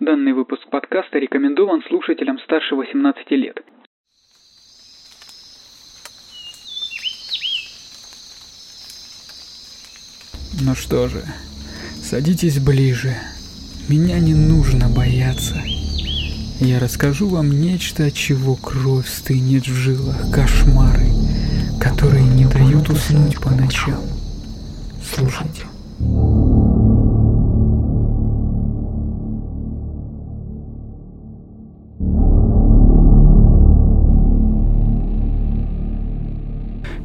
Данный выпуск подкаста рекомендован слушателям старше 18 лет. Ну что же, садитесь ближе. Меня не нужно бояться. Я расскажу вам нечто, от чего кровь стынет в жилах, кошмары, которые не дают уснуть по ночам. Слушайте.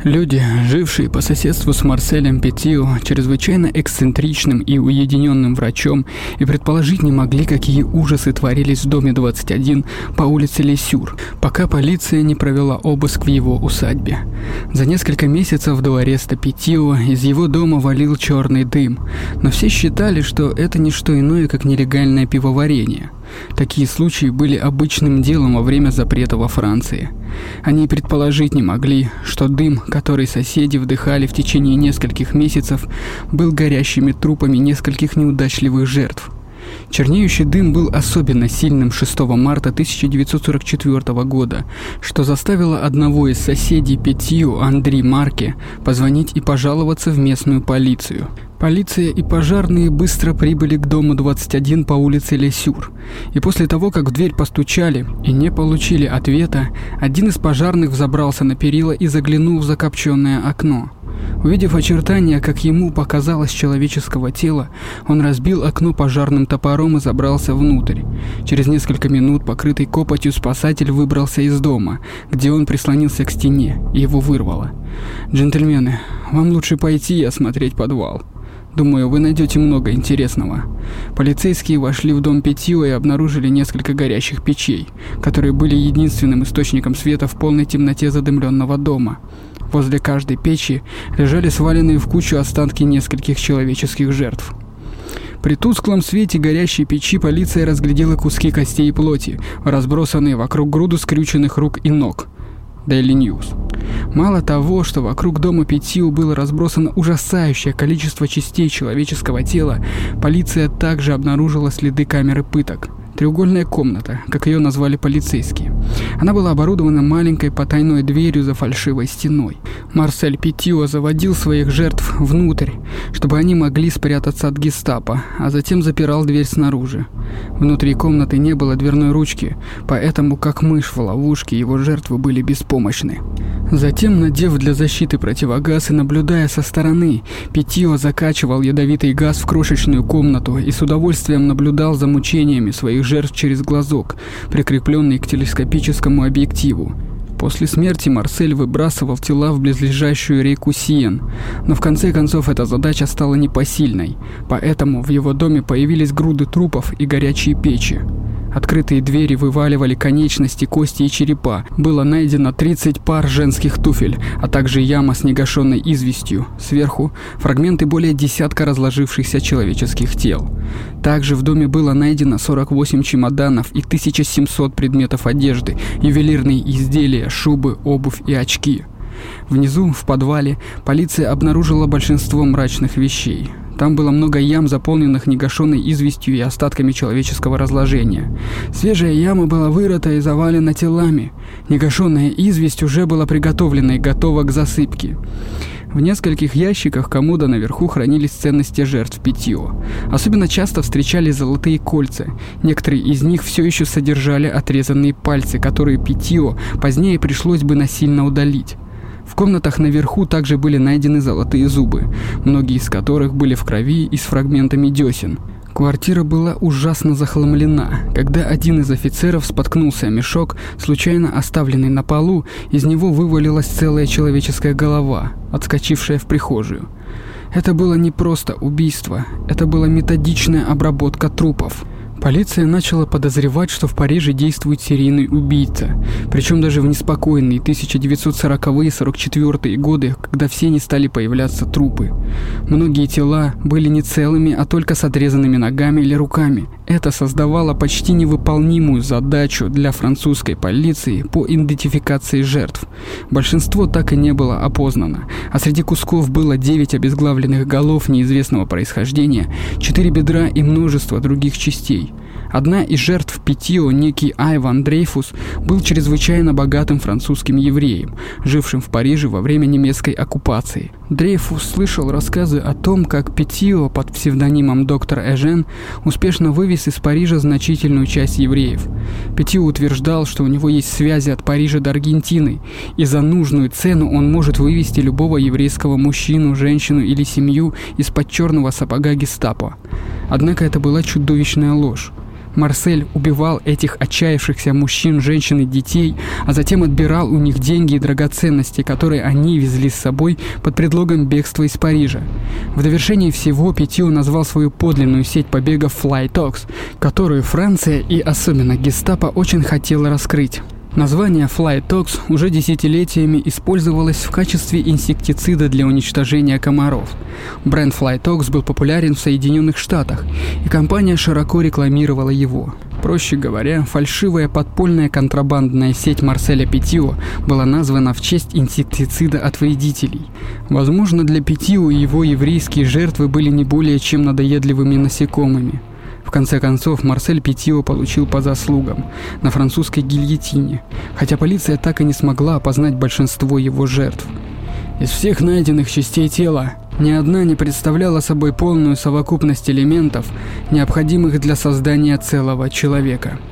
Люди, жившие по соседству с Марселем Петио, чрезвычайно эксцентричным и уединенным врачом, и предположить не могли, какие ужасы творились в доме 21 по улице Лесюр, пока полиция не провела обыск в его усадьбе. За несколько месяцев до ареста Петио из его дома валил черный дым, но все считали, что это не что иное, как нелегальное пивоварение – Такие случаи были обычным делом во время запрета во Франции. Они предположить не могли, что дым, который соседи вдыхали в течение нескольких месяцев, был горящими трупами нескольких неудачливых жертв. Чернеющий дым был особенно сильным 6 марта 1944 года, что заставило одного из соседей Петью, Андри Марке, позвонить и пожаловаться в местную полицию. Полиция и пожарные быстро прибыли к дому 21 по улице Лесюр. И после того, как в дверь постучали и не получили ответа, один из пожарных взобрался на перила и заглянул в закопченное окно. Увидев очертания, как ему показалось, человеческого тела, он разбил окно пожарным топором и забрался внутрь. Через несколько минут, покрытый копотью, спасатель выбрался из дома, где он прислонился к стене, и его вырвало. «Джентльмены, вам лучше пойти и осмотреть подвал». Думаю, вы найдете много интересного. Полицейские вошли в дом Петио и обнаружили несколько горящих печей, которые были единственным источником света в полной темноте задымленного дома. Возле каждой печи лежали сваленные в кучу останки нескольких человеческих жертв. При тусклом свете горящей печи полиция разглядела куски костей и плоти, разбросанные вокруг груду скрюченных рук и ног. Daily News. Мало того, что вокруг дома Петиу было разбросано ужасающее количество частей человеческого тела, полиция также обнаружила следы камеры пыток – Треугольная комната, как ее назвали полицейские. Она была оборудована маленькой потайной дверью за фальшивой стеной. Марсель Петио заводил своих жертв внутрь, чтобы они могли спрятаться от гестапо, а затем запирал дверь снаружи. Внутри комнаты не было дверной ручки, поэтому, как мышь в ловушке, его жертвы были беспомощны. Затем, надев для защиты противогаз и наблюдая со стороны, Петио закачивал ядовитый газ в крошечную комнату и с удовольствием наблюдал за мучениями своих своих жертв через глазок, прикрепленный к телескопическому объективу. После смерти Марсель выбрасывал тела в близлежащую реку Сиен, но в конце концов эта задача стала непосильной, поэтому в его доме появились груды трупов и горячие печи. Открытые двери вываливали конечности, кости и черепа. Было найдено 30 пар женских туфель, а также яма с негашенной известью. Сверху фрагменты более десятка разложившихся человеческих тел. Также в доме было найдено 48 чемоданов и 1700 предметов одежды, ювелирные изделия, шубы, обувь и очки. Внизу, в подвале, полиция обнаружила большинство мрачных вещей. Там было много ям, заполненных негашенной известью и остатками человеческого разложения. Свежая яма была вырыта и завалена телами. Негашенная известь уже была приготовлена и готова к засыпке. В нескольких ящиках комода наверху хранились ценности жертв питье. Особенно часто встречались золотые кольца. Некоторые из них все еще содержали отрезанные пальцы, которые питье позднее пришлось бы насильно удалить. В комнатах наверху также были найдены золотые зубы, многие из которых были в крови и с фрагментами десен. Квартира была ужасно захламлена. Когда один из офицеров споткнулся о мешок, случайно оставленный на полу, из него вывалилась целая человеческая голова, отскочившая в прихожую. Это было не просто убийство, это была методичная обработка трупов. Полиция начала подозревать, что в Париже действует серийный убийца. Причем даже в неспокойные 1940-44 годы, когда все не стали появляться трупы. Многие тела были не целыми, а только с отрезанными ногами или руками. Это создавало почти невыполнимую задачу для французской полиции по идентификации жертв. Большинство так и не было опознано, а среди кусков было 9 обезглавленных голов неизвестного происхождения, 4 бедра и множество других частей. Одна из жертв Петио, некий Айван Дрейфус, был чрезвычайно богатым французским евреем, жившим в Париже во время немецкой оккупации. Дрейфус слышал рассказы о том, как Петио под псевдонимом доктор Эжен успешно вывез из Парижа значительную часть евреев. Петио утверждал, что у него есть связи от Парижа до Аргентины, и за нужную цену он может вывести любого еврейского мужчину, женщину или семью из-под черного сапога гестапо. Однако это была чудовищная ложь. Марсель убивал этих отчаявшихся мужчин, женщин и детей, а затем отбирал у них деньги и драгоценности, которые они везли с собой под предлогом бегства из Парижа. В довершении всего Петио назвал свою подлинную сеть побегов Fly которую Франция и особенно гестапо очень хотела раскрыть. Название Flytox уже десятилетиями использовалось в качестве инсектицида для уничтожения комаров. Бренд Flytox был популярен в Соединенных Штатах, и компания широко рекламировала его. Проще говоря, фальшивая подпольная контрабандная сеть Марселя Петио была названа в честь инсектицида от вредителей. Возможно, для Петио его еврейские жертвы были не более чем надоедливыми насекомыми – конце концов, Марсель Петио получил по заслугам на французской гильотине, хотя полиция так и не смогла опознать большинство его жертв. Из всех найденных частей тела ни одна не представляла собой полную совокупность элементов, необходимых для создания целого человека –